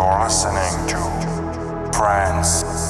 You're listening to Friends.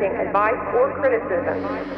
Accepting advice or criticism